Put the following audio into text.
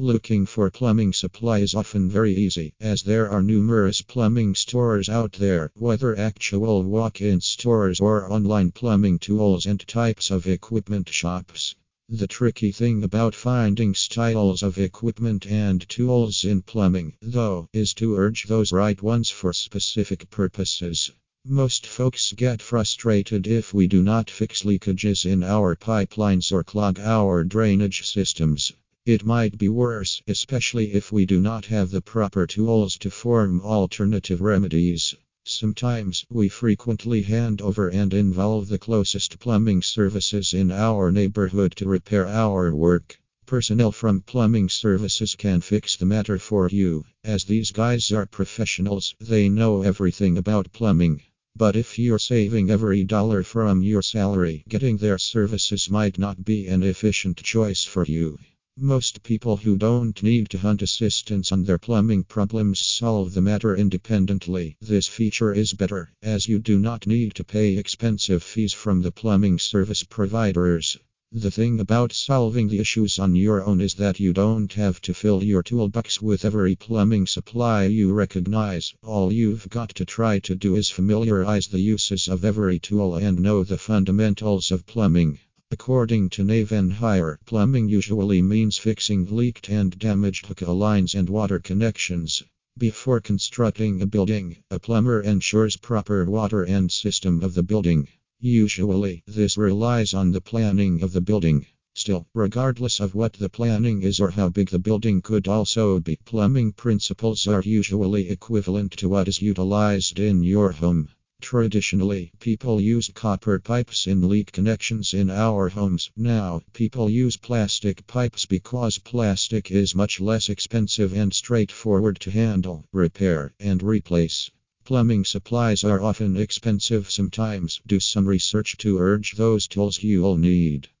Looking for plumbing supply is often very easy, as there are numerous plumbing stores out there, whether actual walk in stores or online plumbing tools and types of equipment shops. The tricky thing about finding styles of equipment and tools in plumbing, though, is to urge those right ones for specific purposes. Most folks get frustrated if we do not fix leakages in our pipelines or clog our drainage systems. It might be worse, especially if we do not have the proper tools to form alternative remedies. Sometimes we frequently hand over and involve the closest plumbing services in our neighborhood to repair our work. Personnel from plumbing services can fix the matter for you, as these guys are professionals, they know everything about plumbing. But if you're saving every dollar from your salary, getting their services might not be an efficient choice for you. Most people who don't need to hunt assistance on their plumbing problems solve the matter independently. This feature is better, as you do not need to pay expensive fees from the plumbing service providers. The thing about solving the issues on your own is that you don't have to fill your toolbox with every plumbing supply you recognize. All you've got to try to do is familiarize the uses of every tool and know the fundamentals of plumbing. According to Navenhire, plumbing usually means fixing leaked and damaged hook lines and water connections. Before constructing a building, a plumber ensures proper water and system of the building. Usually, this relies on the planning of the building. Still, regardless of what the planning is or how big the building could also be, plumbing principles are usually equivalent to what is utilized in your home. Traditionally, people used copper pipes in leak connections in our homes. Now, people use plastic pipes because plastic is much less expensive and straightforward to handle, repair, and replace. Plumbing supplies are often expensive sometimes. Do some research to urge those tools you'll need.